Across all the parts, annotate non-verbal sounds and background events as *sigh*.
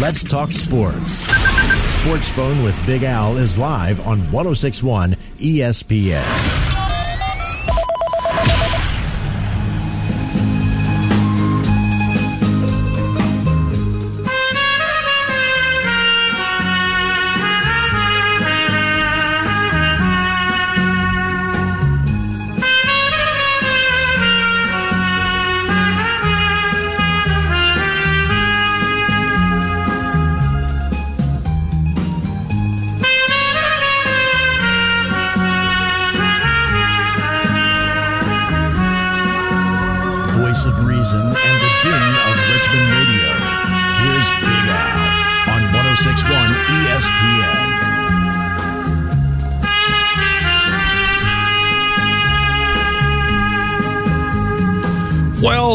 Let's talk sports. Sports Phone with Big Al is live on 1061 ESPN.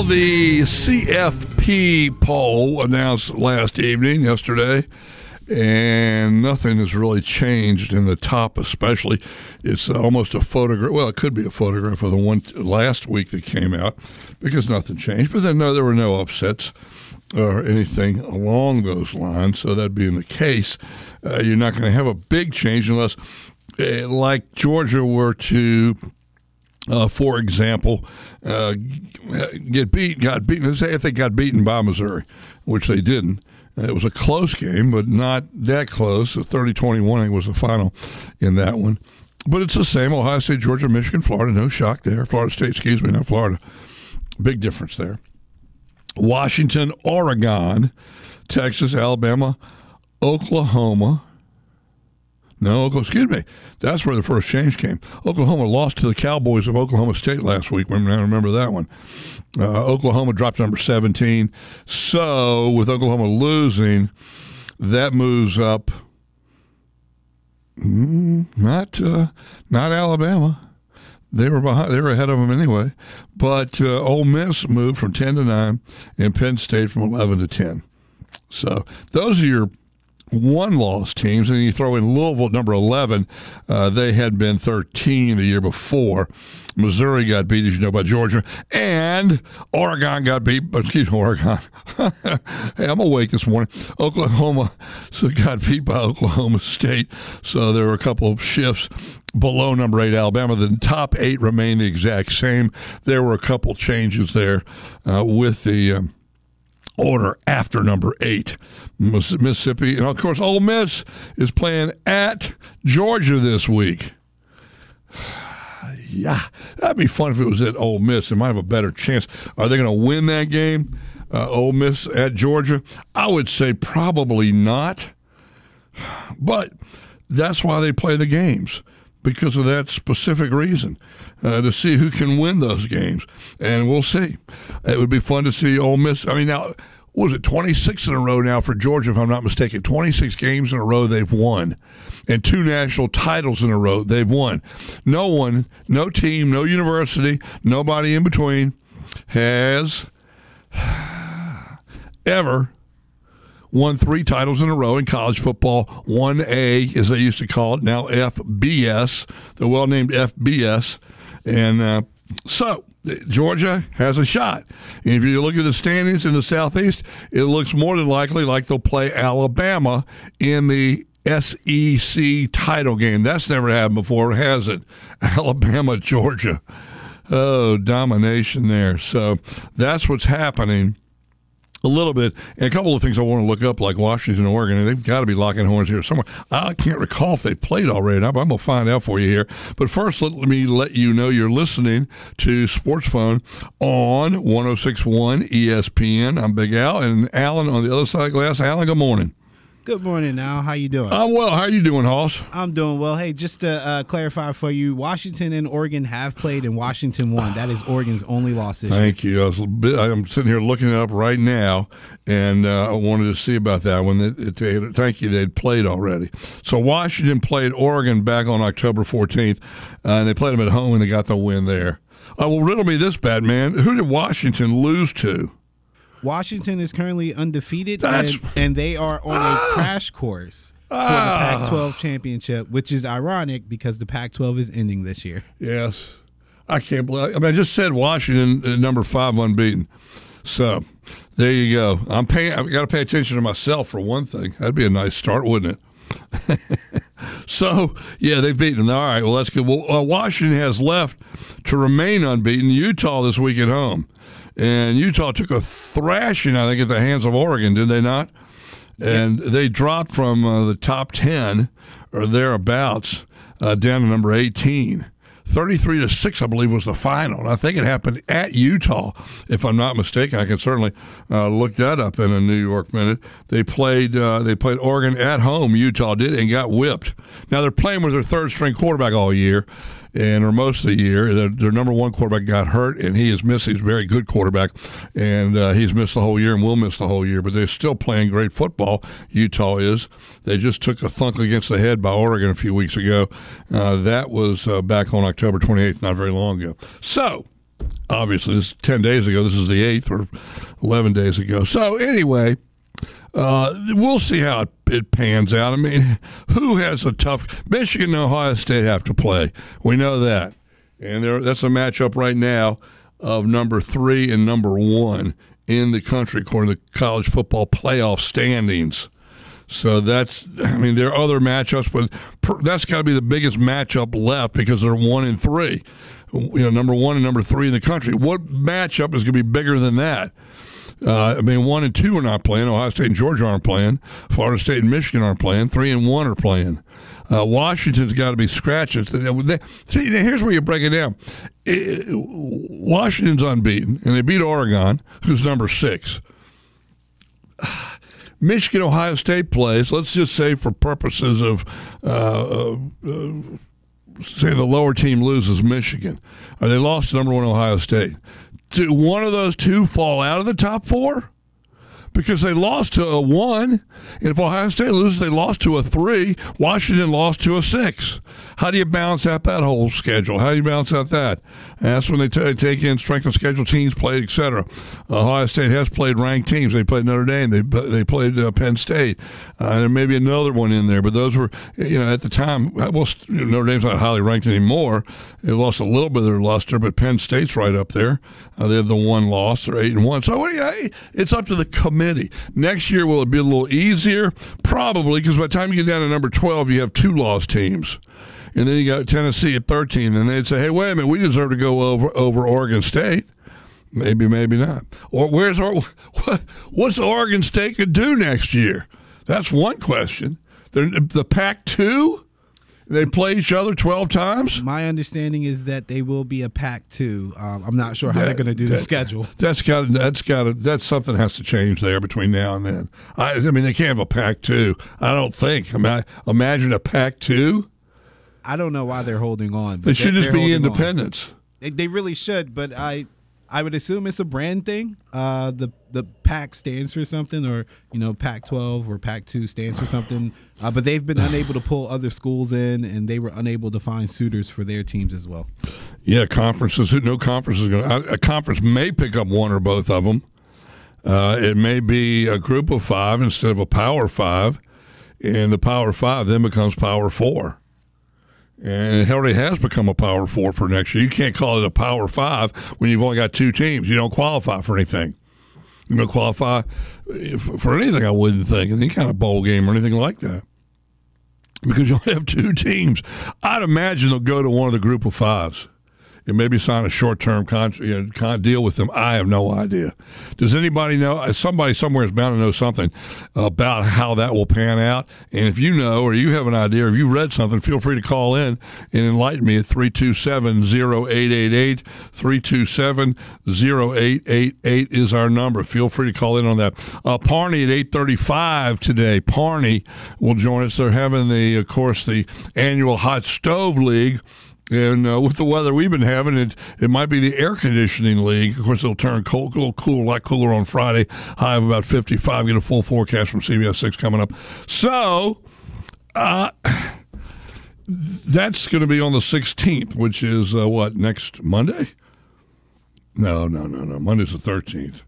The CFP poll announced last evening, yesterday, and nothing has really changed in the top, especially. It's almost a photograph. Well, it could be a photograph of the one last week that came out because nothing changed. But then, no, there were no upsets or anything along those lines. So, that being the case, uh, you're not going to have a big change unless, uh, like Georgia, were to uh, for example, uh, get beat, got beaten. Say if they got beaten by Missouri, which they didn't. It was a close game, but not that close. 30 21 was the final in that one. But it's the same Ohio State, Georgia, Michigan, Florida. No shock there. Florida State, excuse me, not Florida. Big difference there. Washington, Oregon, Texas, Alabama, Oklahoma, no, excuse me. That's where the first change came. Oklahoma lost to the Cowboys of Oklahoma State last week. I remember that one. Uh, Oklahoma dropped number 17. So with Oklahoma losing, that moves up. Mm, not uh, not Alabama. They were behind. They were ahead of them anyway. But uh, Ole Miss moved from 10 to 9, and Penn State from 11 to 10. So those are your one loss teams, and you throw in Louisville number 11. Uh, they had been 13 the year before. Missouri got beat, as you know, by Georgia, and Oregon got beat. Excuse me, Oregon. *laughs* hey, I'm awake this morning. Oklahoma so got beat by Oklahoma State. So there were a couple of shifts below number eight Alabama. The top eight remained the exact same. There were a couple changes there uh, with the. Um, order after number eight, Mississippi. And of course, Ole Miss is playing at Georgia this week. *sighs* yeah, that'd be fun if it was at Ole Miss. They might have a better chance. Are they going to win that game? Uh, Ole Miss at Georgia? I would say probably not. *sighs* But that's why they play the games because of that specific reason uh, to see who can win those games. And we'll see. It would be fun to see Ole Miss. I mean, now, was it 26 in a row now for Georgia, if I'm not mistaken? 26 games in a row they've won, and two national titles in a row they've won. No one, no team, no university, nobody in between has *sighs* ever won three titles in a row in college football. 1A, as they used to call it, now FBS, the well named FBS. And uh, so Georgia has a shot. And if you look at the standings in the Southeast, it looks more than likely like they'll play Alabama in the SEC title game. That's never happened before, has it? *laughs* Alabama, Georgia. Oh, domination there. So that's what's happening a little bit. And a couple of things I want to look up, like Washington, Oregon, and they've got to be locking horns here somewhere. I can't recall if they played already. But I'm going to find out for you here. But first, let me let you know you're listening to Sports Phone on 1061 ESPN. I'm Big Al, and Alan on the other side of the glass. Alan, good morning. Good morning, Al. How you doing? I'm well. How are you doing, Hoss? I'm doing well. Hey, just to uh, clarify for you, Washington and Oregon have played, and Washington won. That is Oregon's only loss this Thank year. you. I I'm sitting here looking it up right now, and uh, I wanted to see about that one. It, it, thank you. They'd played already. So Washington played Oregon back on October 14th, uh, and they played them at home, and they got the win there. Uh, well, riddle me this, Batman. Who did Washington lose to? Washington is currently undefeated, and, and, they are on ah, a crash course for ah, the Pac-12 championship, which is ironic because the Pac-12 is ending this year. Yes, I can't believe. I mean, I just said Washington uh, number five unbeaten. So there you go. I'm paying. I've got to pay attention to myself for one thing. That'd be a nice start, wouldn't it? *laughs* so yeah, they've beaten them. All right, well that's good. Well, uh, Washington has left to remain unbeaten. Utah this week at home, and Utah took a thrashing, I think, at the hands of Oregon, did they not? And they dropped from uh, the top ten or thereabouts uh, down to number eighteen. 33 to 6, I believe, was the final. And I think it happened at Utah, if I'm not mistaken. I can certainly uh, look that up in a New York minute. They played uh, they played Oregon at home, Utah did, and got whipped. Now they're playing with their third string quarterback all year and or most of the year. Their, their, number one quarterback got hurt, and he is missed. He's a very good quarterback, and uh, he's missed the whole year and will miss the whole year. But they're still playing great football. Utah is. They just took a thunk against the head by Oregon a few weeks ago. Uh, that was uh, back on October 28th, not very long ago. So. Obviously, this is 10 days ago. This is the 8th or 11 days ago. So, anyway, uh, we'll see how it, it, pans out. I mean, who has a tough Michigan and Ohio State have to play? We know that, and that's a matchup right now of number three and number one in the country according to the college football playoff standings. So that's, I mean, there are other matchups, but that's got to be the biggest matchup left because they're one and three. You know, number one and number three in the country. What matchup is going to be bigger than that? Uh, I mean, one and two are not playing. Ohio State and Georgia aren't playing. Florida State and Michigan aren't playing. Three and one are playing. Uh, Washington's got to be scratching. See, here's where you break it down. It, Washington's unbeaten, and they beat Oregon, who's number six. *sighs* Michigan, Ohio State plays. Let's just say, for purposes of uh, uh, say the lower team loses Michigan, or they lost to number one Ohio State one of those two fall out of the top four? Because they lost to a one. And if Ohio State loses, they lost to a three. Washington lost to a six. How do you balance out that whole schedule? How do you balance out that? And that's when they t- take in strength of schedule teams played, etc. Ohio State has played ranked teams. They played Notre Dame. They they played uh, Penn State. Uh, there may be another one in there, but those were you know at the time. Well, Notre Dame's not highly ranked anymore. They lost a little bit of their luster, but Penn State's right up there. Uh, they have the one loss. They're eight and one. So it's up to the committee committee. Next year, will it be a little easier? Probably, because by the time you get down to number 12, you have two lost teams. And then you got Tennessee at 13, and they'd say, hey, wait a minute, we deserve to go over, over Oregon State. Maybe, maybe not. Or where's our, *laughs* what, what's Oregon State could do next year? That's one question. The Pac 2? They play each other 12 times? My understanding is that they will be a pack two. Um, I'm not sure how that, they're going to do that, the schedule. That's got that's got that's something has to change there between now and then. I, I mean, they can't have a pack two. I don't think. I mean, I, imagine a pack two. I don't know why they're holding on. They should just be independents. They, they really should, but I I would assume it's a brand thing. Uh, the the PAC stands for something, or you know, Pac-12 or Pac-2 stands for something. Uh, but they've been unable to pull other schools in, and they were unable to find suitors for their teams as well. Yeah, conferences. No conference is going. A conference may pick up one or both of them. Uh, it may be a group of five instead of a power five, and the power five then becomes power four and it already has become a power four for next year. You can't call it a power five when you've only got two teams. You don't qualify for anything. You don't qualify eh, for anything. I wouldn't think any kind of bowl game or anything like that because you'll have two *laughs* teams. I'd imagine they'll go to one of the group of fives and maybe sign a short term con- you know, deal with them. I have no idea. Does anybody know? Uh, somebody somewhere is bound to know something about how that will pan out. And if you know or you have an idea or if you've read something, feel free to call in and enlighten me at 327 0888. 327 0888 is our number. Feel free to call in on that. Uh, Parney at 835 today. Parney will join us. They're having the, of course, the annual Hot Stove League. And uh, with the weather we've been having, it it might be the air conditioning league. Of course, it'll turn cold, a little cool, a lot cooler on Friday. High of about 55. Get a full forecast from CBS 6 coming up. So, uh, that's going to be on the 16th, which is uh, what, next Monday? No, no, no, no. Monday's the 13th.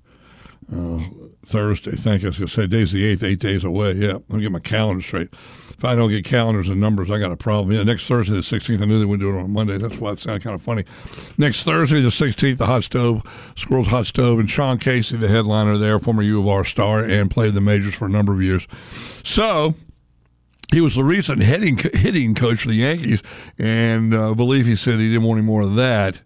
Thursday. Thank you. I was going to say day's the eighth, eight days away. Yeah, let me get my calendar straight. If I don't get calendars and numbers, I got a problem. Yeah, next Thursday, the 16th, I knew they wouldn't do it on Monday. That's why it sounded kind of funny. Next Thursday, the 16th, the Hot Stove, Squirrels Hot Stove, and Sean Casey, the headliner there, former U of R star, and played the majors for a number of years. So, he was the recent hitting hitting coach for the Yankees, and uh, I believe he said he didn't want any more of that.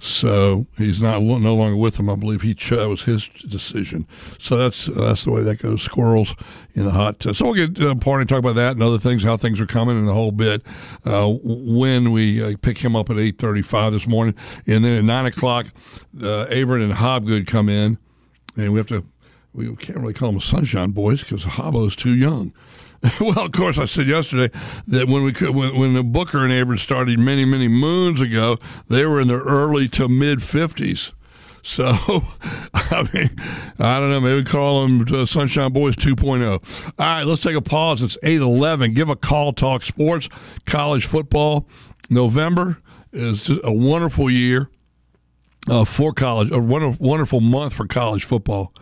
So he's not no longer with them. I believe he chose, that was his decision. So that's that's the way that goes. Squirrels in the hot tub. So we'll get uh, Parney talk about that and other things, how things are coming, and the whole bit. Uh, when we uh, pick him up at eight thirty-five this morning, and then at nine o'clock, uh, Averett and Hobgood come in, and we have to. We can't really call them Sunshine Boys because Hobbo is too young. *laughs* well, of course, I said yesterday that when we could, when, when Booker and Averett started many, many moons ago, they were in their early to mid fifties. So, *laughs* I mean, I don't know. Maybe call them uh, Sunshine Boys 2.0. All right, let's take a pause. It's 8:11. Give a call. Talk sports, college football. November is just a wonderful year uh, for college. A wonderful, wonderful month for college football.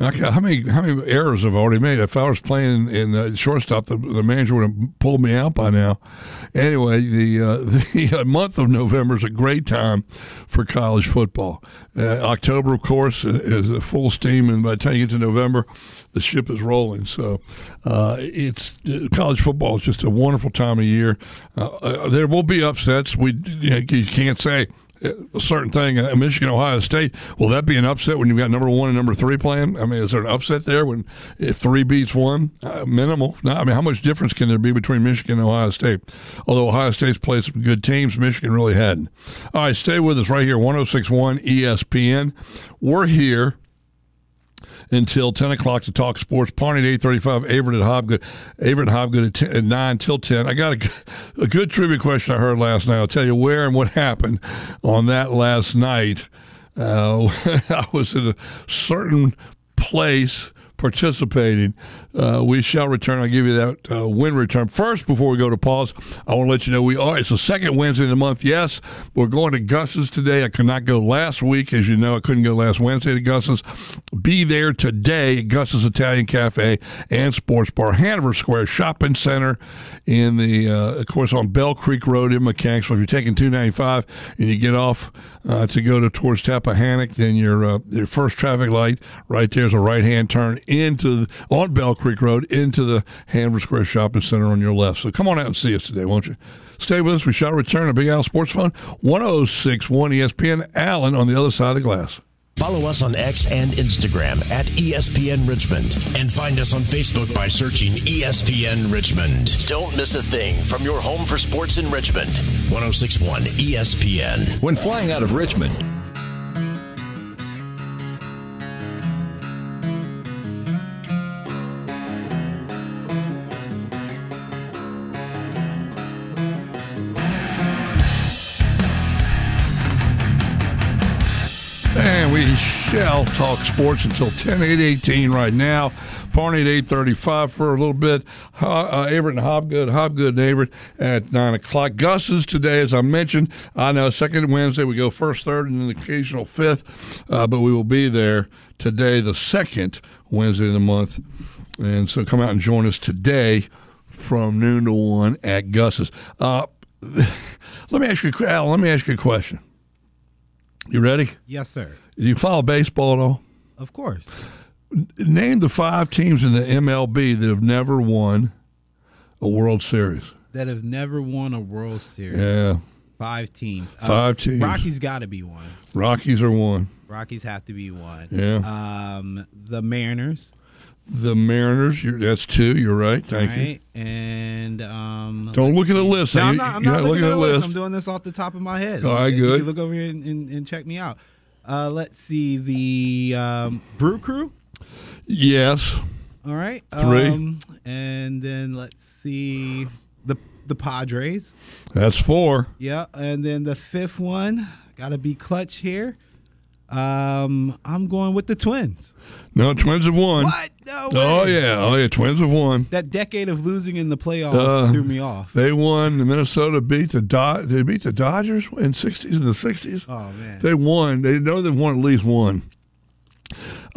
Okay, how many how many errors have I already made? If I was playing in the shortstop, the, the manager would have pulled me out by now. Anyway, the uh, *laughs* the month of November is a great time for college football. Uh, October, of course, is full steam, and by the time you get to November, the ship is rolling. So, uh, it's college football is just a wonderful time of year. Uh, uh, there will be upsets. We you, know, you can't say a certain thing, uh, Michigan, Ohio State, will that be an upset when you've got number one and number three playing? I mean, is there an upset there when if three beats one? Uh, minimal. I mean, how much difference can there be between Michigan and Ohio State? Although Ohio State's played some good teams, Michigan really hadn't. All right, stay with us right here, 1061 ESPN. We're here until 10 o'clock to talk sports. Parney at 835, Averett at Hobgood. Averett Hobgood at, 10, at 9 till 10. I got a, a good trivia question I heard last night. I'll tell you where and what happened on that last night. Uh, *laughs* I was at a certain place participating. Uh, we shall return. I'll give you that uh, win return. First, before we go to pause, I want to let you know we are. It's the second Wednesday of the month. Yes, we're going to Gus's today. I could not go last week. As you know, I couldn't go last Wednesday to Gus's. Be there today at Gus's Italian Cafe and Sports Bar, Hanover Square Shopping Center in the, uh, of course, on Bell Creek Road in Mechanicsville. If you're taking 295 and you get off uh, to go to towards Tappahannock, then your, uh, your first traffic light right there is a right hand turn into on Bell Creek Road into the Hanover Square Shopping Center on your left. So come on out and see us today, won't you? Stay with us. We shall return to Big Al Sports Phone 1061 ESPN. Allen on the other side of the glass. Follow us on X and Instagram at ESPN Richmond and find us on Facebook by searching ESPN Richmond. Don't miss a thing from your home for sports in Richmond. 1061 ESPN. When flying out of Richmond, talk sports until 10 8 18 right now. Parney at 835 for a little bit. Uh, Averett and Hobgood, Hobgood and Averett at 9 o'clock. Gus's today, as I mentioned. I know second Wednesday we go first, third, and an occasional fifth, uh, but we will be there today, the second Wednesday of the month. And so come out and join us today from noon to 1 at Gus's. Uh, *laughs* let me ask you, Al, let me ask you a question. You ready? Yes, sir. Do you follow baseball at all? Of course. Name the five teams in the MLB that have never won a World Series. That have never won a World Series. Yeah. Five teams. Five uh, teams. Rockies got to be one. Rockies are one. Rockies have to be one. Yeah. Um, the Mariners. The Mariners, that's two. You're right. Thank right. you. And um, don't look at the list. No, I'm not, I'm not looking, looking at the list. list. I'm doing this off the top of my head. All right, you good. You look over here and, and, and check me out. Uh, let's see the um, Brew Crew. Yes. All right. Three. Um, and then let's see the the Padres. That's four. Yeah, and then the fifth one got to be clutch here. Um, I'm going with the Twins. No, Twins have won. What? No oh yeah, oh yeah, Twins have won. That decade of losing in the playoffs uh, threw me off. They won. The Minnesota beat the Dod- They beat the Dodgers in '60s in the '60s. Oh man, they won. They know they won at least one.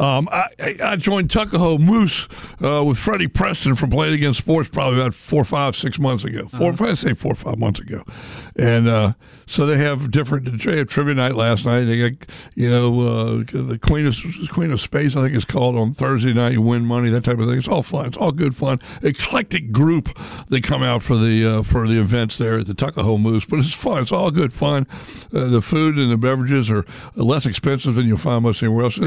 Um, I, I joined Tuckahoe Moose uh, with Freddie Preston from Playing Against Sports probably about four, five, six months ago. 4 uh-huh. I say four five months ago, and uh, so they have different. They have trivia night last night. They got you know uh, the Queen of Queen of Space. I think it's called on Thursday night. You win money, that type of thing. It's all fun. It's all good fun. Eclectic group they come out for the uh, for the events there at the Tuckahoe Moose, but it's fun. It's all good fun. Uh, the food and the beverages are less expensive than you'll find most anywhere else.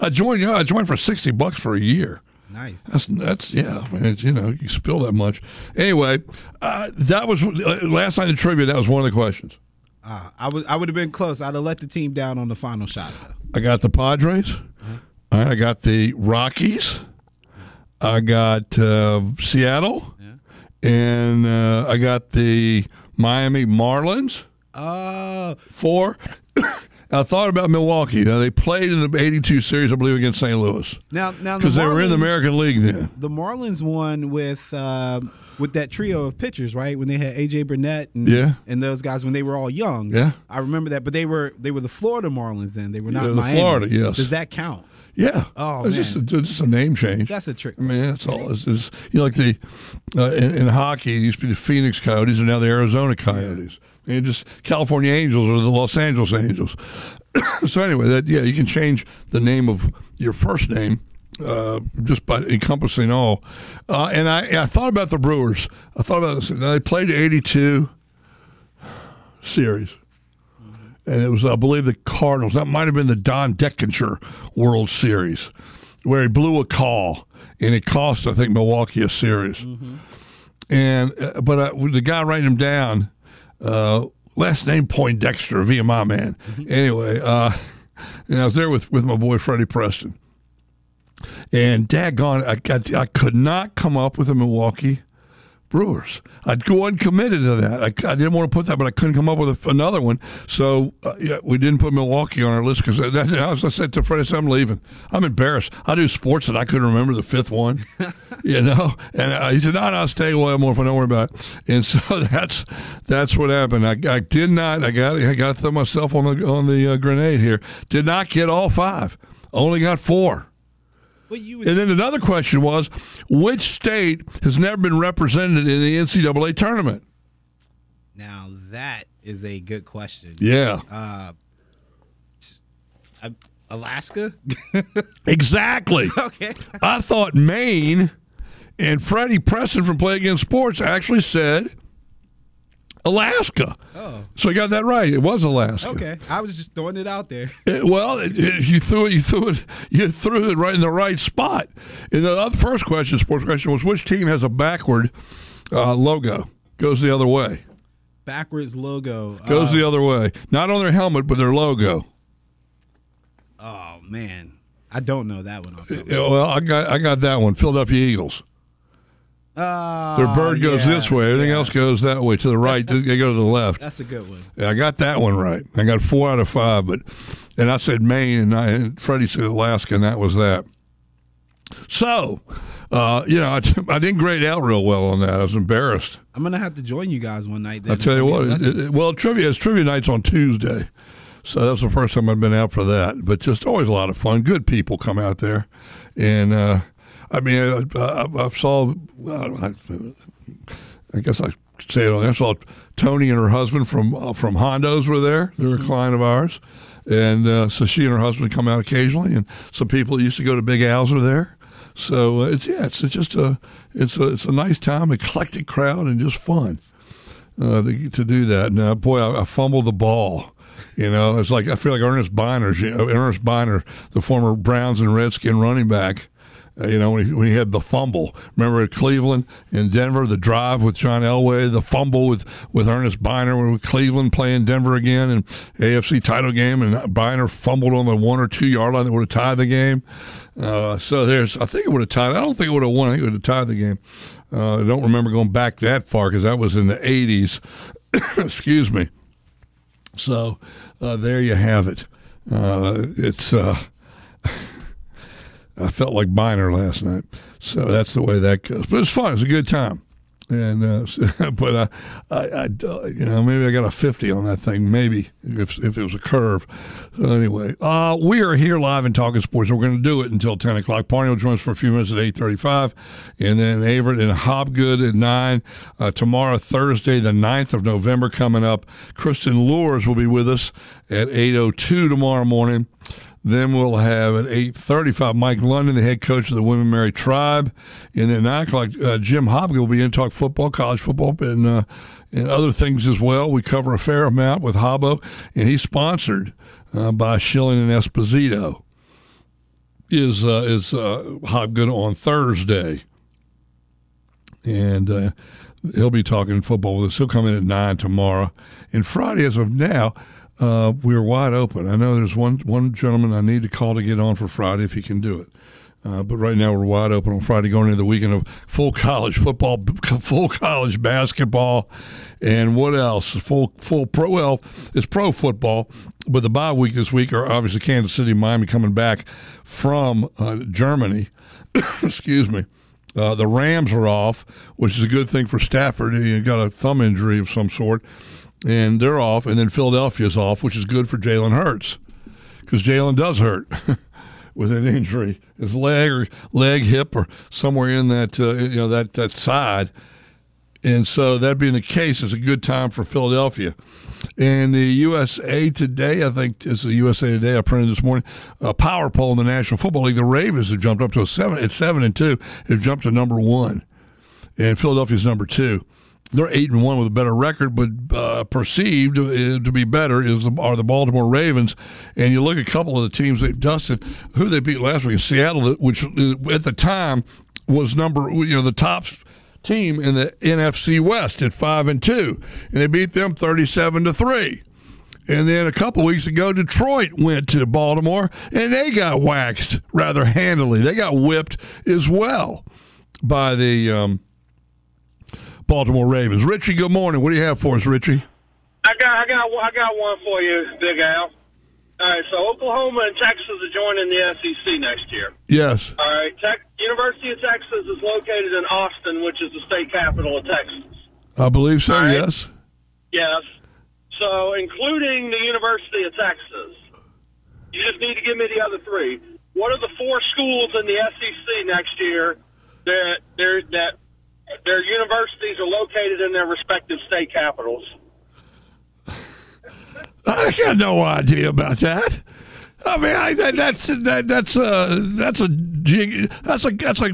I joined. Know, I joined for sixty bucks for a year. Nice. That's that's yeah, man. You know, you spill that much. Anyway, uh, that was uh, last night in trivia. That was one of the questions. Uh, I was I would have been close. I'd have let the team down on the final shot. Though. I got the Padres. Mm-hmm. I got the Rockies. I got uh, Seattle, yeah. and uh, I got the Miami Marlins. Uh, four. I thought about Milwaukee. Now they played in the '82 series, I believe, against St. Louis. Now, now because the they were in the American League then. The Marlins won with uh, with that trio of pitchers, right? When they had AJ Burnett and yeah. and those guys when they were all young. Yeah, I remember that. But they were they were the Florida Marlins then. They were not yeah, Miami. Florida, yes. Does that count? Yeah. Oh, it's man. Just a, just a name change. That's a trick. I mean, that's all. It's, it's you know, like the uh, in, in, hockey, it used to be the Phoenix Coyotes, and now the Arizona Coyotes. Yeah. And just California Angels or the Los Angeles Angels. *coughs* so anyway, that yeah, you can change the name of your first name. Uh, just by encompassing all, uh, and I, I thought about the Brewers. I thought about this. They played the '82 series and it was, I believe, the Cardinals. That might have been the Don Denkinger World Series, where he blew a call, and it cost, I think, Milwaukee a series. Mm-hmm. And uh, but uh, the guy writing him down, uh, last name Poindexter, via my man. Mm-hmm. Anyway, uh, and I was there with, with my boy Freddie Preston. And daggone, I, I, I could not come up with a Milwaukee Brewers. I'd go uncommitted to that. I, I, didn't want to put that, but I couldn't come up with a, another one. So uh, yeah, we didn't put Milwaukee on our list because, as I said to Fred, I'm leaving. I'm embarrassed. I do sports and I couldn't remember the fifth one, *laughs* you know. And he said, "No, no, I'll stay away more if I don't worry about it." And so *laughs* that's that's what happened. I, I did not. I got I got to throw myself on the on the uh, grenade here. Did not get all five. Only got four. Would... and then another question was, which state has never been represented in the NCAA tournament? Now that is a good question. Yeah. Uh, Alaska. *laughs* exactly. Okay. I thought Maine, and Freddie Preston from Play Against Sports actually said Alaska. Oh, so I got that right. It was Alaska. Okay, I was just throwing it out there. It, well, it, it, you threw it. You threw it. You threw it right in the right spot. And the first question, sports question, was which team has a backward uh, logo? Goes the other way. Backwards logo goes uh, the other way. Not on their helmet, but their logo. Oh man, I don't know that one. Well, I got I got that one. Philadelphia Eagles. Uh, Their bird goes yeah, this way. Everything yeah. else goes that way to the right. *laughs* they go to the left. That's a good one. Yeah, I got that one right. I got four out of five, but and I said Maine, and, I, and Freddie said Alaska, and that was that. So, uh, you know, I, *laughs* I didn't grade out real well on that. I was embarrassed. I'm gonna have to join you guys one night. I tell you what. It, it, well, trivia is trivia nights on Tuesday, so that's the first time I've been out for that. But just always a lot of fun. Good people come out there, and. Uh, I mean, I, I saw. I, I guess I say it. on. I saw Tony and her husband from uh, from Hondo's were there. They're a client of ours, and uh, so she and her husband come out occasionally. And some people used to go to Big Al's are there. So uh, it's yeah, it's, it's just a it's a it's a nice time, eclectic crowd, and just fun uh, to to do that. Now, boy, I, I fumbled the ball. You know, it's like I feel like Earnest Byner, you know, Earnest Byner, the former Browns and Redskin running back uh, you know, when he, when he had the fumble. Remember at Cleveland in Denver, the drive with John Elway, the fumble with, with Earnest Byner with Cleveland playing Denver again and AFC title game, and Byner fumbled on the one or two yard line that would have tied the game. Uh, so there's, I think it would have tied. I don't think it would have won. I think it would have tied the game. Uh, I don't remember going back that far because that was in the 80s. *coughs* Excuse me. So uh, there you have it. Uh, it's uh, *laughs* I felt like Byner last night. So that's the way that goes. But it's fun. It's a good time. And uh, *laughs* but I, I, I, you know, maybe I got a fifty on that thing. Maybe if if it was a curve. So anyway, uh, we are here live and talking sports. We're going to do it until ten o'clock. Parney will join us for a few minutes at eight thirty-five, and then Averett and Hobgood at nine. Uh, tomorrow, Thursday, the 9th of November, coming up. Kristen Lures will be with us at eight o two tomorrow morning. Then we'll have at 8.35 Mike London, the head coach of the William & Mary Tribe. And then 9 o'clock, uh, Jim Hobgood will be in talk football, college football, and, uh, and other things as well. We cover a fair amount with Hobbo, and he's sponsored uh, by Schilling and Esposito. Is uh, is uh, Hobgood on Thursday, and uh, he'll be talking football with us. He'll come in at nine tomorrow, and Friday as of now uh, we're wide open. I know there's one one gentleman I need to call to get on for Friday if he can do it. Uh, but right now we're wide open on Friday, going into the weekend of full college football, *laughs* full college basketball, and what else? Full full pro. Well, it's pro football, but the bye week this week are obviously Kansas City, Miami coming back from uh, Germany. *coughs* Excuse me. Uh, the Rams are off, which is a good thing for Stafford. He got a thumb injury of some sort and they're off, and then Philadelphia's off, which is good for Jalen Hurts because Jalen does hurt *laughs* with an injury, his leg or leg, hip, or somewhere in that uh, you know that that side. And so that being the case, it's a good time for Philadelphia. And the USA Today, I think it's the USA Today. I printed this morning a power poll in the National Football League. The Ravens have jumped up to a seven. It's seven and two. Have jumped to number one, and Philadelphia's number two they're eight and one with a better record, but uh, perceived uh, to be better is are the Baltimore Ravens. And you look at a couple of the teams they've dusted. Who they beat last week? Seattle, which uh, at the time was number you know the top team in the NFC West at five and two, and they beat them thirty-seven to three. And then a couple weeks ago, Detroit went to Baltimore and they got waxed rather handily. They got whipped as well by the um, Baltimore Ravens. Richie, good morning. What do you have for us, Richie? I got, I got, I got one for you, Big Al. All right, so Oklahoma and Texas are joining the SEC next year. Yes. All right, Tech, University of Texas is located in Austin, which is the state capital of Texas. I believe so. Right? Yes. Yes. So, including the University of Texas, you just need to give me the other three. What are the four schools in the SEC next year that that their universities are located in their respective state capitals. I got no idea about that. I mean, I, that, that's that, that's a that's a that's a that's a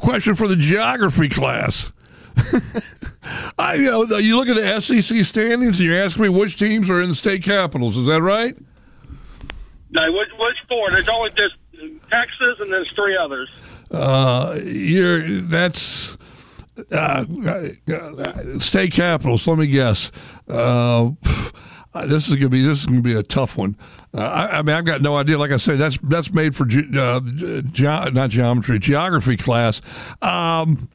question for the geography class. *laughs* I you know you look at the SEC standings and you ask me which teams are in the state capitals. Is that right? No, which, which four? There's only there's Texas and there's three others. Uh, you're that's uh, uh, state capitals. Let me guess. Uh, this is gonna be this is gonna be a tough one. Uh, I, I, mean, I've got no idea. Like I say, that's that's made for ge- uh, ge- not geometry, geography class. Um,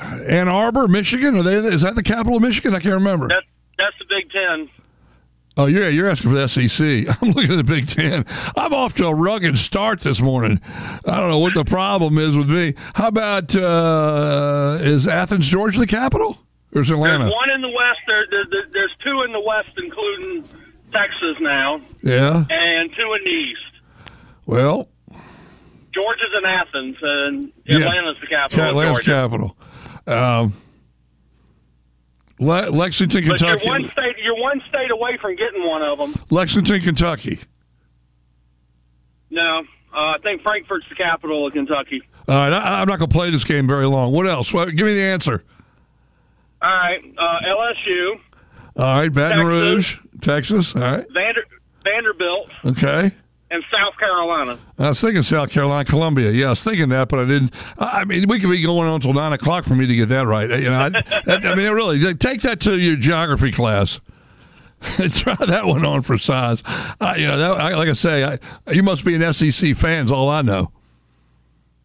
Ann Arbor, Michigan. Are they? Is that the capital of Michigan? I can't remember. That, that's the Big Ten. Oh, you're you're asking for the SEC. *laughs* I'm looking at the Big Ten. I'm off to a rugged start this morning. I don't know what the problem is with me. How about uh, is Athens, Georgia, the capital, or is Atlanta? There's one in the west. There, there, there's two in the west, including Texas now. Yeah, and two in the east. Well, Georgia's in Athens, and Atlanta's yeah. the capital. Atlanta's capital. Um, Le- Lexington, Kentucky. But you're one state. You're one state away from getting one of them. Lexington, Kentucky. No, uh, I think Frankfort's the capital of Kentucky. All right, I, am not going to play this game very long. What else? Well, give me the answer. All right, uh, LSU. All right, Baton Texas, Rouge, Texas. All right, Vander, Vanderbilt. Okay and South Carolina. I was thinking South Carolina, Columbia. Yeah, I was thinking that, but I didn't. I mean, we could be going on until nine o'clock for me to get that right. You know, I, I mean, really, take that to your geography class. *laughs* Try that one on for size. Uh, you know, that, I, like I say, I, you must be an SEC fans. All I know.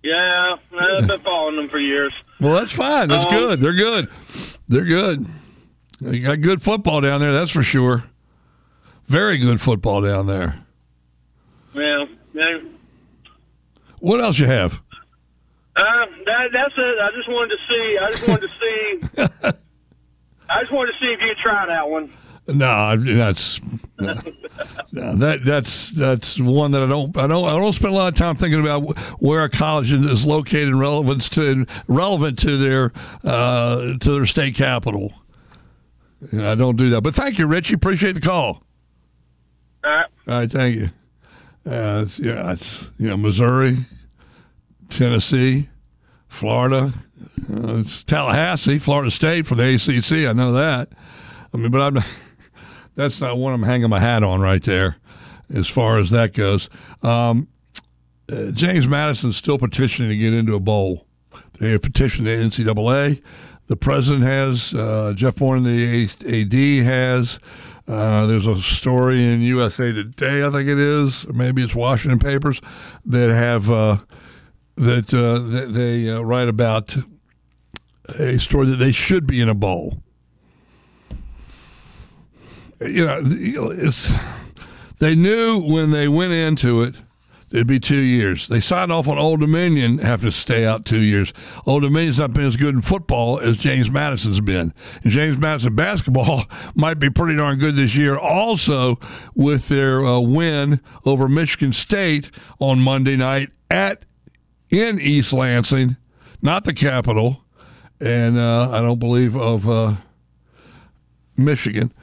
Yeah, I've been following them for years. Well, that's fine. That's um, good. They're good. They're good. You got good football down there. That's for sure. Very good football down there. Yeah. What else you have? Uh, that, that's it. I just wanted to see. I just wanted to see. *laughs* I just wanted to see if you try that one. No, that's no, no, that that's that's one that I don't I don't I don't spend a lot of time thinking about where a college is located in relevance to relevant to their uh, to their state capital. I don't do that. But thank you, Richie. Appreciate the call. All right. All right, thank you. Uh, it's, yeah, it's you know Missouri, Tennessee, Florida, uh, it's Tallahassee, Florida State for the ACC. I know that. I mean, but I'm *laughs* that's not one I'm hanging my hat on right there, as far as that goes. Um, uh, James Madison's still petitioning to get into a bowl. They have petitioned the NCAA. The president has. Uh, Jeff Bourne, the AD, has. Uh, there's a story in USA Today, I think it is, or maybe it's Washington Papers, that have uh, that, uh, that they uh, write about a story that they should be in a bowl. You know, it's they knew when they went into it it'd be two years. They signed off on Old Dominion have to stay out two years. Old Dominion's not been as good in football as James Madison's been. And James Madison *laughs* basketball might be pretty darn good this year also with their uh, win over Michigan State on Monday night at in East Lansing, not the capital, and uh, I don't believe of uh, Michigan.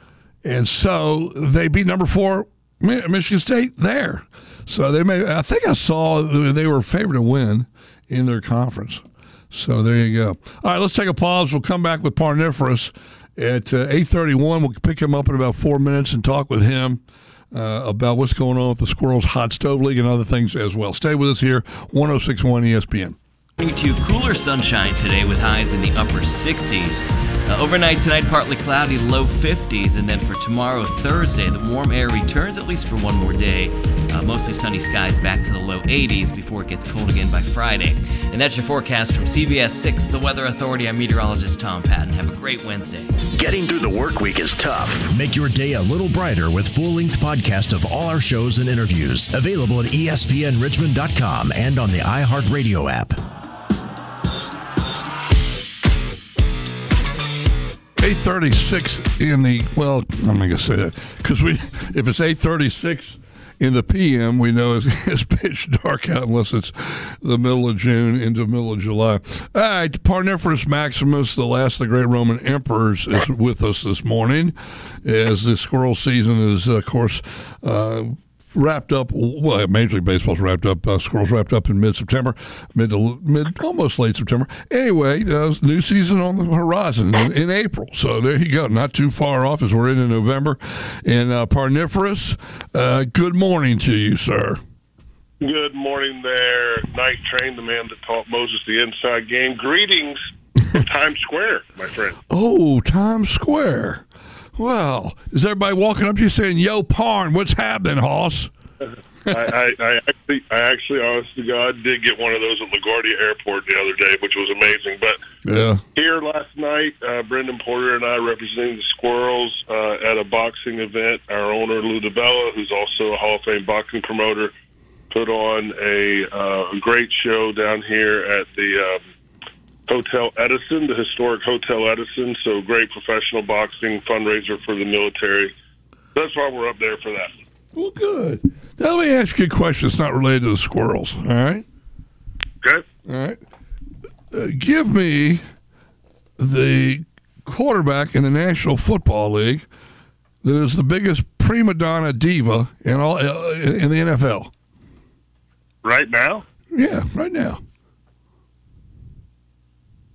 And so they beat number four Michigan State there. So they may. I think I saw they were favored to win in their conference. So there you go. All right, let's take a pause. We'll come back with Parniferous at uh, eight thirty one. We'll pick him up in about four minutes and talk with him. Uh, about what's going on with the Squirrels Hot Stove League and other things as well. Stay with us here, 1061 ESPN. To cooler sunshine today with highs in the upper 60s. Uh, overnight tonight, partly cloudy, low 50s, and then for tomorrow, Thursday, the warm air returns at least for one more day. Uh, mostly sunny skies back to the low 80s before it gets cold again by Friday. And that's your forecast from CBS 6, the Weather Authority. I'm meteorologist Tom Patton. Have a great Wednesday. Getting through the work week is tough. Make your day a little brighter with full-length podcast of all our shows and interviews. Available at espnrichmond.com and on the iHeartRadio app. 836 in the well i'm to say that because we if it's 836 in the PM, we know it's, *laughs* it's, pitch dark out unless it's the middle of June into middle of July. All right, Parniferous Maximus, the last of the great Roman emperors, is with us this morning as the squirrel season is, of course, uh, wrapped up. Well, Major League Baseball's wrapped up. Uh, Squirrels wrapped up in mid September, mid to mid, almost late September. Anyway, uh, new season on the horizon in, in, April. So there you go. Not too far off as we're into November. And uh, Parniferous, uh, good morning to you, sir. Good morning there, Night Train, the man that taught Moses the inside game. Greetings from Times Square, my friend. Oh, Times Square. Well, is everybody walking up to you saying, "Yo, Parn, what's happening, Hoss?" *laughs* I, I, I, actually, I actually, honest to God, did get one of those at LaGuardia Airport the other day, which was amazing. But yeah. here last night, uh, Brendan Porter and I representing the Squirrels uh, at a boxing event. Our owner Lou DiBella, who's also a Hall of Fame boxing promoter, put on a, uh, a great show down here at the um, Hotel Edison, the historic Hotel Edison. So great professional boxing fundraiser for the military. That's why we're up there for that. Well, good. Now let me ask you a question that's not related to the squirrels. All right. Okay. All right. Uh, give me the quarterback in the National Football League that is the biggest prima donna diva in all uh, in the NFL. Right now. Yeah, right now.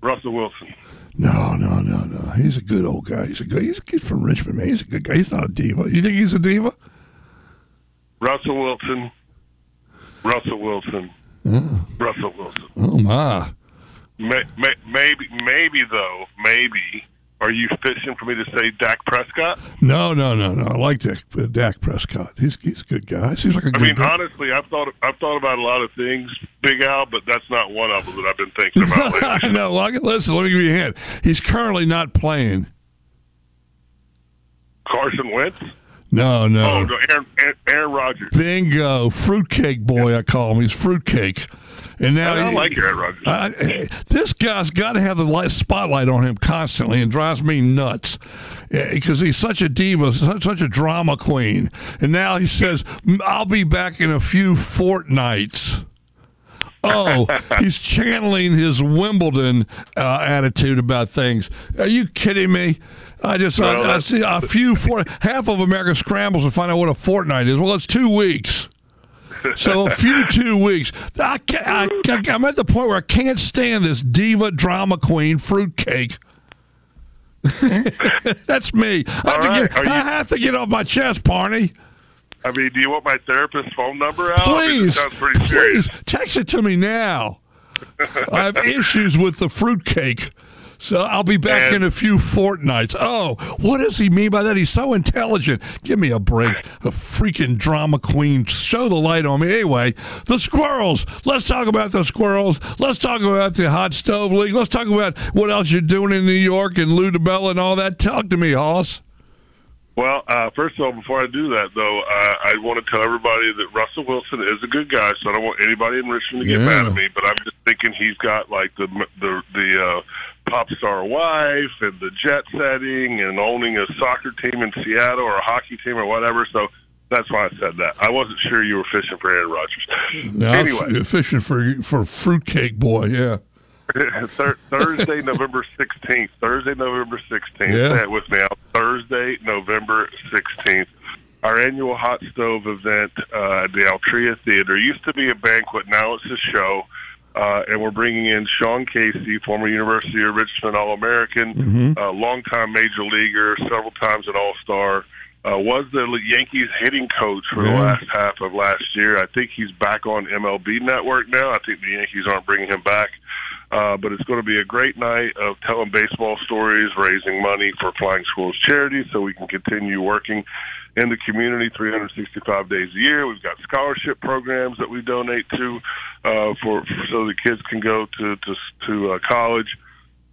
Russell Wilson. No, no, no, no. He's a good old guy. He's a good. He's a kid from Richmond, man. He's a good guy. He's not a diva. You think he's a diva? Russell Wilson. Russell Wilson. Uh. Russell Wilson. Oh my. May, may, maybe, maybe though, maybe are you fishing for me to say Dak Prescott? No, no, no, no. I like Dak, uh, Dak Prescott. He's he's a good guy. Seems like a good I mean, guy. honestly, I've thought I've thought about a lot of things, Big Al, but that's not one of them that I've been thinking about *laughs* lately. well, listen. Let me give you a hint. He's currently not playing. Carson Wentz. No, no. Oh, no, Aaron, Aaron Rodgers. Bingo, fruitcake boy. I call him. He's fruitcake. And now I like Aaron Rodgers. I- this guy's got to have the light spotlight on him constantly and drives me nuts because he's such a diva, such, such a drama queen. And now he says, I'll be back in a few fortnights. Oh, *laughs* he's channeling his Wimbledon uh, attitude about things. Are you kidding me? I just No, I, I see a few for half of America scrambles to find out what a fortnight is. Well, it's two weeks. So a few two weeks. I, I, I, am at the point where I can't stand this diva drama queen fruitcake. *laughs* That's me. I have, right. get, I have to get off my chest, Barney. I mean, do you want my therapist's phone number out? I mean, Please, sounds pretty please serious. text it to me now. I have issues with the fruitcake. So I'll be back And- in a few fortnights. Oh, what does he mean by that? He's so intelligent. Give me a break. A freaking drama queen. Show the light on me. Anyway, the squirrels. Let's talk about the squirrels. Let's talk about the hot stove league. Let's talk about what else you're doing in New York and Lou DiBella and all that. Talk to me, Hoss. Well, uh, first of all, before I do that, though, uh, I want to tell everybody that Russell Wilson is a good guy, so I don't want anybody in Richmond to get Yeah. mad at me. But I'm just thinking he's got like the the the uh, pop star wife and the jet setting and owning a soccer team in Seattle or a hockey team or whatever. So that's why I said that. I wasn't sure you were fishing for Aaron Rodgers. I'm anyway, fishing for for fruitcake boy. Yeah. *laughs* Thursday, November 16th. Thursday, November 16th. Yeah. With me out. Thursday, November 16th. Our annual hot stove event uh, at the Altria Theater used to be a banquet. Now it's a show. Uh, and we're bringing in Sean Casey, former University of Richmond All American, uh, longtime major leaguer, several times an All Star. Uh, was the Yankees hitting coach for the last half of last year. I think he's back on MLB Network now. I think the Yankees aren't bringing him back. Uh, but it's going to be a great night of telling baseball stories, raising money for Flying Squirrels charity so we can continue working in the community 365 days a year. We've got scholarship programs that we donate to uh, for, for so the kids can go to to, to uh, college.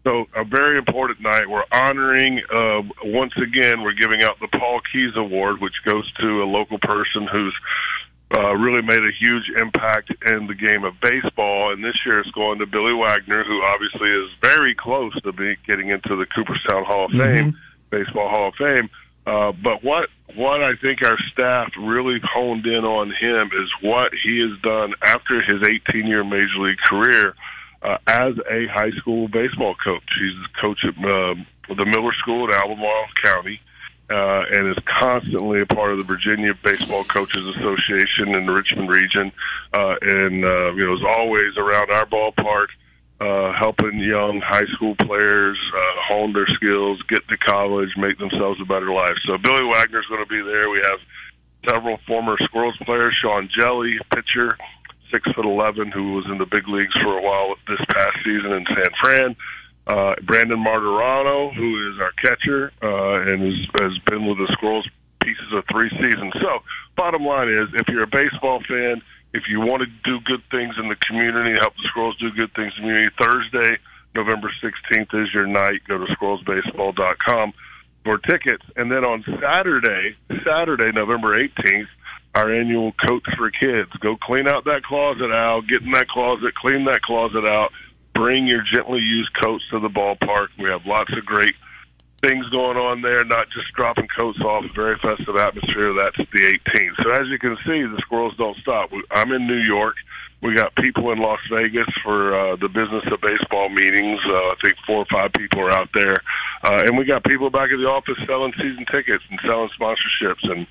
So a very important night. We're honoring uh, once again. We're giving out the Paul Keys Award, which goes to a local person who's uh, really made a huge impact in the game of baseball. And this year it's going to Billy Wagner, who obviously is very close to be getting into the Cooperstown Hall of Fame, Baseball Hall of Fame. Uh, but what what I think our staff really honed in on him is what he has done after his 18 year major league career uh, as a high school baseball coach. He's a coach at uh, the Miller School in Albemarle County uh, and is constantly a part of the Virginia Baseball Coaches Association in the Richmond region, uh, and uh, you know is always around our ballpark, uh, helping young high school players uh, hone their skills, get to college, make themselves a better life. So Billy Wagner's going to be there. We have several former Squirrels players, Sean Hjelle, pitcher, six foot eleven, who was in the big leagues for a while this past season in San Fran. Uh, Brandon Martorano, who is our catcher, uh, and has, has been with the Squirrels pieces of three seasons. So, bottom line is, if you're a baseball fan, if you want to do good things in the community, help the Squirrels do good things in the community, Thursday, November 16th is your night. Go to squirrelsbaseball.com for tickets. And then on Saturday, Saturday, November 18th, our annual Coats for Kids. Go clean out that closet, out, Get in that closet, clean that closet out. Bring your gently used coats to the ballpark. We have lots of great things going on there, not just dropping coats off. Very festive atmosphere. That's the 18th. So as you can see, the squirrels don't stop. I'm in New York. We got people in Las Vegas for uh, the business of baseball meetings. Uh, I think four or five people are out there, uh, and we got people back at the office selling season tickets and selling sponsorships, and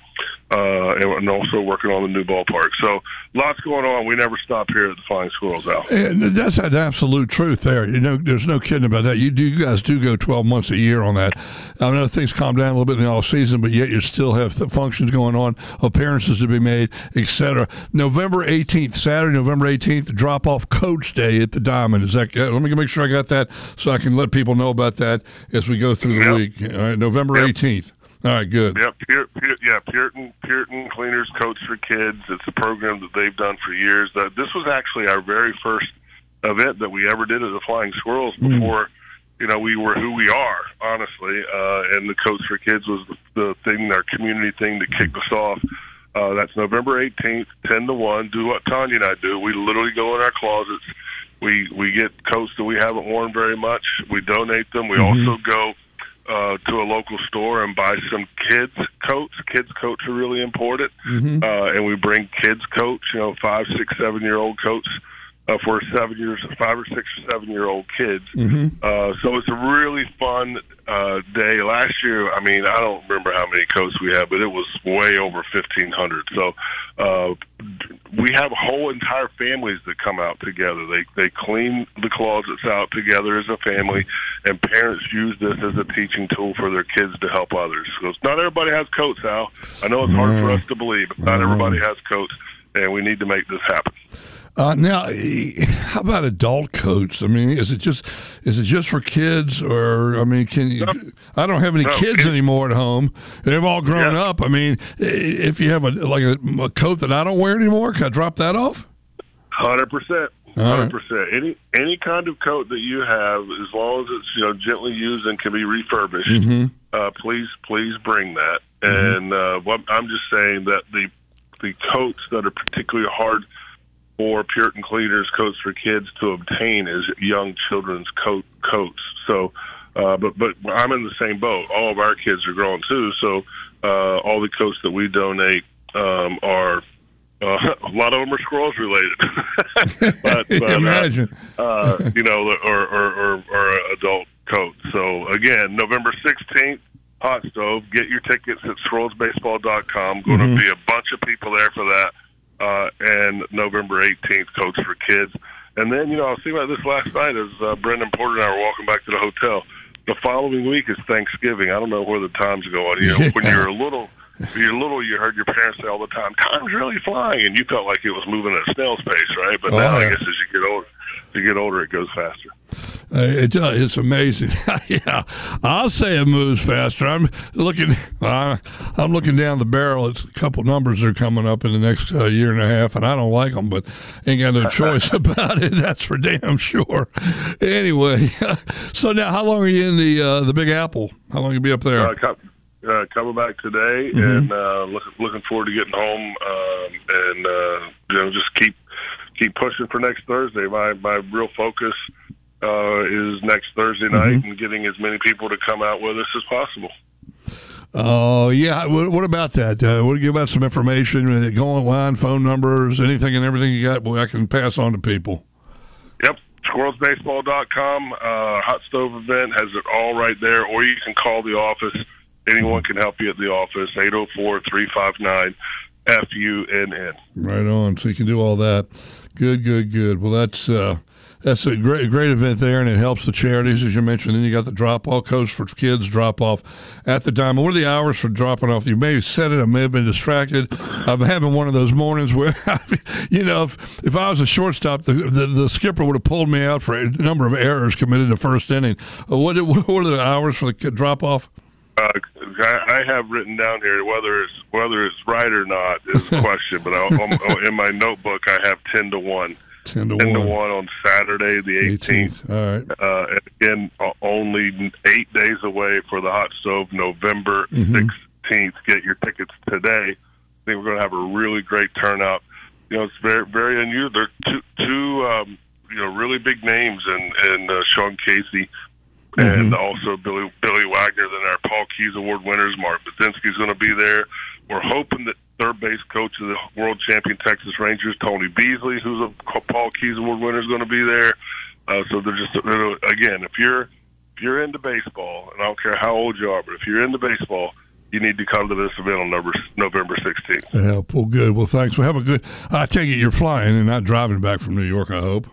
uh, and also working on the new ballpark. So lots going on. We never stop here at the Flying Squirrels, Al. And that's an absolute truth there. You know, there's no kidding about that. You do, you guys do go 12 months a year on that. I know things calm down a little bit in the off season, but yet you still have functions going on, appearances to be made, etc. November 18th, Saturday, November 18th, drop off Coach Day at the Diamond. Is that? Let me make sure I got that so I can let people know about that as we go through the Yep. week. All right, November Yep. 18th. All right, good. Yep, Pier, Pier, yeah, Puritan Puritan Cleaners Coats for Kids. It's a program that they've done for years. Uh, this was actually our very first event that we ever did as a Flying Squirrels before, you know, we were who we are, honestly. Uh, and the Coats for Kids was the, the thing, our community thing that kicked us off. Uh, that's November 18th, 10 to 1. Do what Tanya and I do. We literally go in our closets. We we get coats that we haven't worn very much. We donate them. We also go uh, to a local store and buy some kids coats. Kids coats are really important, uh, and we bring kids coats. You know, five, six, seven year old coats uh, for seven years, five or six or seven year old kids. Uh, so it's a really fun uh, day. Last year, I mean, I don't remember how many coats we had, but it was way over fifteen hundred. So uh, we have whole entire families that come out together. They they clean the closets out together as a family, and parents use this as a teaching tool for their kids to help others. Because not everybody has coats, Al. I know it's hard for us to believe, but not everybody has coats, and we need to make this happen. Uh, now, how about adult coats? I mean, is it just is it just for kids, or I mean, can you? I don't have any No, kids anymore at home. They've all grown Yeah. up. I mean, if you have a like a, a coat that I don't wear anymore, can I drop that off? Hundred percent. Hundred percent. Any any kind of coat that you have, as long as it's you know gently used and can be refurbished, Mm-hmm. uh, please please bring that. And uh, what, I'm just saying that the the coats that are particularly hard for Puritan cleaners, coats for kids to obtain is young children's coat coats. So, uh, but but I'm in the same boat. All of our kids are growing too, so uh, all the coats that we donate um, are. Uh, *laughs* a lot of them are squirrels related, *laughs* but, but uh, Imagine. uh, you know, or, or, or, or adult coat. So again, November 16th, Hot Stove. Get your tickets at squirrelsbaseball.com. Going to be a bunch of people there for that. Uh, and November 18th, Coats for Kids. And then, you know, I was thinking about this last night as uh, Brendan Porter and I were walking back to the hotel. The following week is Thanksgiving. I don't know where the time's going. You know, when you're a *laughs* little, when you're little, you heard your parents say all the time, "Time's really flying," and you felt like it was moving at a snail's pace, right? But Oh, now, yeah. I guess as you get older, as you get older, it goes faster. Uh, it, uh, it's amazing. *laughs* yeah, I'll say it moves faster. I'm looking. Uh, I'm looking down the barrel. It's a couple numbers that are coming up in the next uh, year and a half, and I don't like them, but ain't got no *laughs* choice about it. That's for damn sure. Anyway, *laughs* so now, how long are you in the uh, the Big Apple? How long you be up there? Uh, uh, coming back today, and uh, looking looking forward to getting home, um, and uh, you know, just keep keep pushing for next Thursday. My my real focus uh, is next Thursday night and getting as many people to come out with us as possible. Oh yeah. What, what about that? Uh, what give about some information? Uh, Go online, phone numbers, anything and everything you got. Boy, I can pass on to people. Yep. SquirrelsBaseball.com. Uh, Hot Stove event has it all right there, or you can call the office. Anyone can help you at the office, 804 359 FUNN. Right on. So you can do all that. Good, good, good. Well, that's uh, that's a great, great event there, and it helps the charities as you mentioned. Then you got the drop off coast for kids drop off at the diamond. What are the hours for dropping off? You may have said it. I may have been distracted. I'm having one of those mornings where, *laughs* you know, if, if I was a shortstop, the, the the skipper would have pulled me out for a number of errors committed in the first inning. Uh, what what are the hours for the drop off? Uh, I I have written down here whether it's whether it's right or not is a *laughs* question, but I, in my notebook I have ten to one. Ten to Ten to one. one on Saturday the eighteenth. All right. Uh, and again, uh, only eight days away for the hot stove, November 16th. Get your tickets today. I think we're going to have a really great turnout. You know, it's very, very unusual. There are two, two um, you know, really big names in, in uh, Sean Casey and also Billy Billy Wagner. Then our Paul Keys Award winners, Mark Bazinski's going to be there. We're hoping that third base coach of the world champion Texas Rangers, Tony Beasley, who's a Paul Keys Award winner, is going to be there. Uh, so they're just they're, again, if you're if you're into baseball, and I don't care how old you are, but if you're into baseball, you need to come to this event on November November 16th. Yeah, well, good. Well, thanks. Well, have a good. I take it you're flying and not driving back from New York. I hope.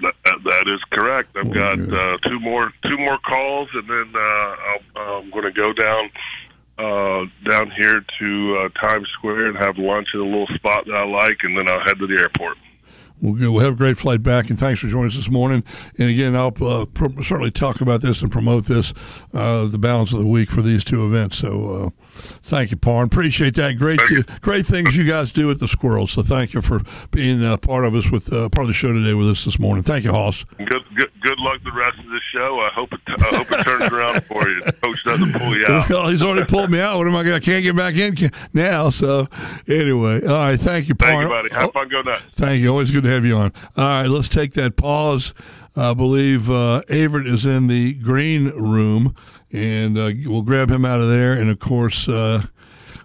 That, that, is correct. I've Well, got uh, two more two more calls, and then uh, I'll, I'm going to go down uh, down here to uh, Times Square and have lunch at a little spot that I like, and then I'll head to the airport. Well, have a great flight back, and thanks for joining us this morning. And again, I'll uh, pr- certainly talk about this and promote this uh, the balance of the week for these two events. So, uh, thank you, Parn. Appreciate that. Great, you. great things you guys do at the Squirrels. So, thank you for being uh, part of us with uh, part of the show today with us this morning. Thank you, Hoss. Good good good luck the rest of the show. I hope it. I hope it turns around for you. Coach doesn't pull you out. Well, he's already pulled me out. What am I going to? I can't get back in now. So, anyway, all right. Thank you, Parn. Thank you, buddy. Have fun. Go nuts. Thank you. Always good to have you on. All right, let's take that pause. I believe uh, Averett is in the green room, and uh, we'll grab him out of there. And of course, uh,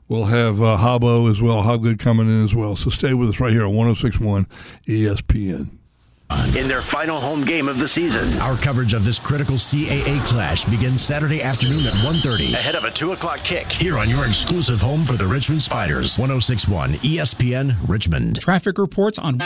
we'll have uh, Hobbo as well, Hobgood coming in as well. So stay with us right here on 1061 ESPN. In their final home game of the season. Our coverage of this critical CAA clash begins Saturday afternoon at 1.30 ahead of a 2 o'clock kick here on your exclusive home for the Richmond Spiders, 1061 ESPN Richmond. Traffic reports on.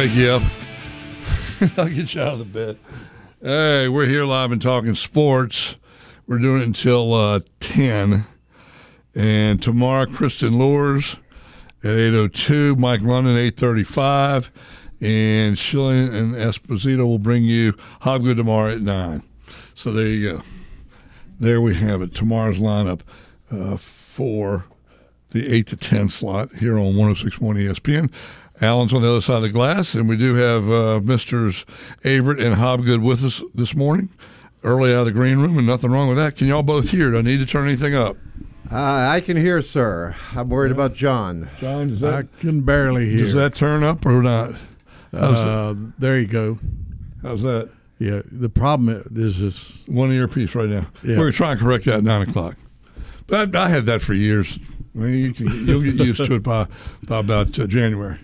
Wake you up. *laughs* I'll get you out of the bed. Hey, we're here live and talking sports. We're doing it until uh, 10. And tomorrow, Kristen Lures at 8.02, Mike London, 8.35. And Schilling and Esposito will bring you Hobgood tomorrow at 9. So there you go. There we have it. Tomorrow's lineup uh, for the 8 to 10 slot here on 1061 ESPN. Alan's on the other side of the glass, and we do have uh, Misters Averett and Hobgood with us this morning, early out of the green room, and nothing wrong with that. Can y'all both hear? Do I need to turn anything up? Uh, I can hear, sir. I'm worried about John. John, does I can barely hear. does that turn up or not? Uh, there you go. how's that? Yeah, the problem is this. One earpiece right now. Yeah. We're going to try and correct that at 9 o'clock. But I, I had that for years. I mean, you can, you'll get used to it by, by about uh, January.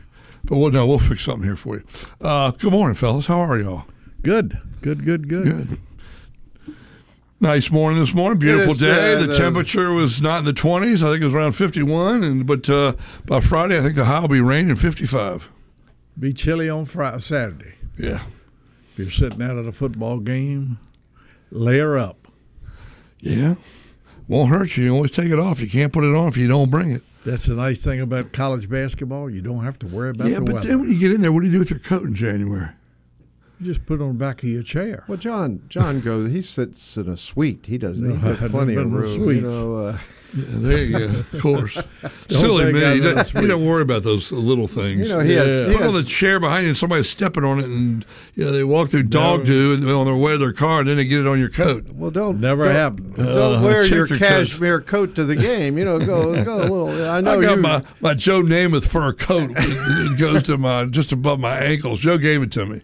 But we'll, no, we'll fix something here for you. Uh, good morning, fellas. How are y'all? Good, good, good, good. Good. Nice morning this morning. Beautiful is, day. uh, the, the- temperature was not in the 20s. I think it was around 51. And but uh, by Friday, I think the high will be raining 55. Be chilly on Friday, Saturday. Yeah. If you're sitting out at a football game, layer up. Yeah. Won't hurt you. You always take it off. You can't put it on if you don't bring it. That's the nice thing about college basketball. You don't have to worry about yeah, the but weather. then when you get in there, what do you do with your coat in January? You just put it on the back of your chair. Well, John, John goes. He sits in a suite. He doesn't. No, He I got haven't plenty of room. suite. You know, uh, Yeah, there you go. Of *laughs* course. Silly think me. You been in a don't, you don't worry about those little things. you know, he has. Yeah. He Put on the chair behind you and somebody's stepping on it and you know they walk through dog do and on their way to their car and then they get it on your coat. well, don't Never don't, happened. Don't Uh, wear your your cashmere coat to the game. You know, go go a little. I know I got you. my, my Joe Namath fur coat. it goes to my just above my ankles. Joe gave it to me.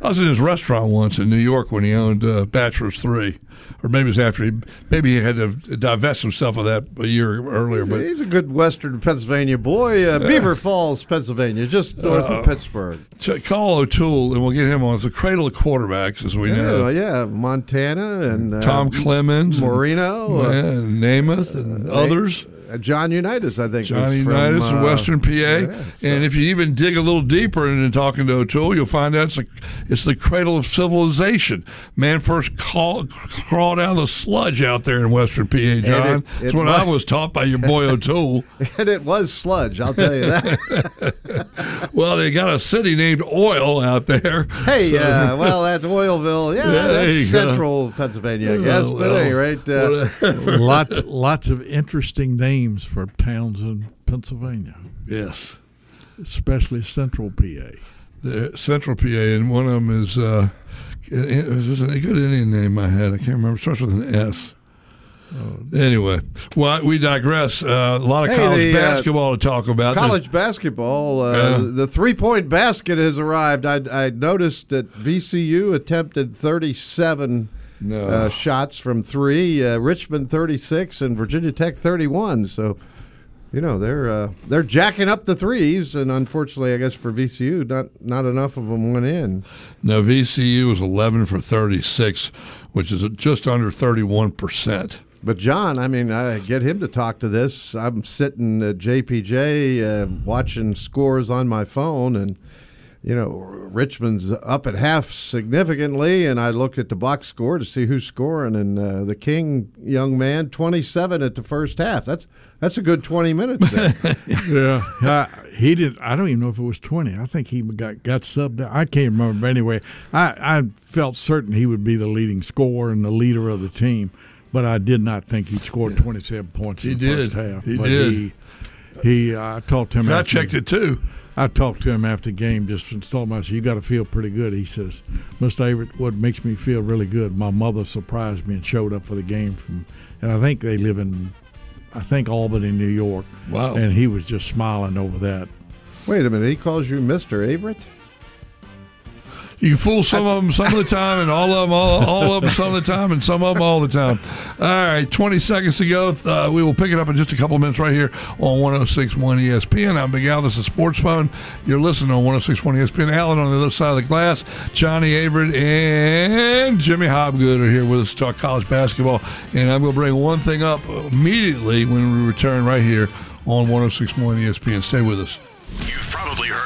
I was in his restaurant once in New York when he owned uh, Bachelor's Three, or maybe it was after he maybe he had to divest himself of that a year earlier. But He's a good Western Pennsylvania boy. Uh, Beaver Falls, Pennsylvania, just north Uh, of Pittsburgh. t- call O'Toole and we'll get him on. It's the cradle of quarterbacks, as we Yeah, know. yeah, Montana and uh, Tom Clements, and- Marino, uh, yeah, and Namath, and others. uh, John Unitas, I think. was Johnny from, Unitas in uh, Western PA. yeah, and if you even dig a little deeper into talking to O'Toole, you'll find out it's, a, it's the cradle of civilization. Man first call, crawled out of the sludge out there in Western PA, John. it- That's it what was- I was taught by your boy O'Toole. *laughs* and it was sludge, I'll tell you that. *laughs* well, they got a city named Oil out there. hey, So- uh, *laughs* well, that's Oilville. Yeah, Yeah, that's you go. central Pennsylvania, I guess. Well, but at any rate, uh, lots, lots of interesting names for towns in Pennsylvania, yes. especially Central PA. the Central PA, and one of them is uh, it was a good Indian name I had. I can't remember. It starts with an S. Anyway, well, we digress. Uh, a lot of Hey, college the, uh, basketball to talk about. college basketball, uh, Yeah. the three point basket has arrived. I, I noticed that VCU attempted 37 No. uh, shots from three, uh, Richmond 36, and Virginia Tech 31. So you know they're uh, they're jacking up the threes, and unfortunately, I guess for VCU, not not enough of them went in. Now VCU was 11 for 36, which is just under 31 percent. But John, I mean, I get him to talk to this. I'm sitting at JPJ uh, watching scores on my phone, and you know Richmond's up at half significantly, and I look at the box score to see who's scoring, and uh, the King young man, 27 at the first half. That's that's a good 20 minutes. There. *laughs* Yeah, uh, he did. I don't even know if it was twenty. I think he got got subbed out. I can't remember. But anyway, I, I felt certain he would be the leading scorer and the leader of the team, but I did not think he'd scored twenty seven points He in the did. first half. He but did. He, he uh, I talked to him. I checked it too. I talked to him after the game, just told him, I said, You got to feel pretty good. He says, Mr. Averett, what makes me feel really good, my mother surprised me and showed up for the game from, and I think they live in, I think Albany, New York. Wow. And he was just smiling over that. Wait a minute, he calls you Mister Averett. You fool some of them some of the time, and all of them all, all of them some of the time, and some of them all the time. All right, 20 seconds to go. Uh, we will pick it up in just a couple minutes right here on 1061 ESPN. I'm Big Al. This is Sports Phone. You're listening on 1061 ESPN. Alan on the other side of the glass. Johnny Averett and Jimmy Hobgood are here with us to talk college basketball. And I'm going to bring one thing up immediately when we return right here on 1061 ESPN. Stay with us. You've probably heard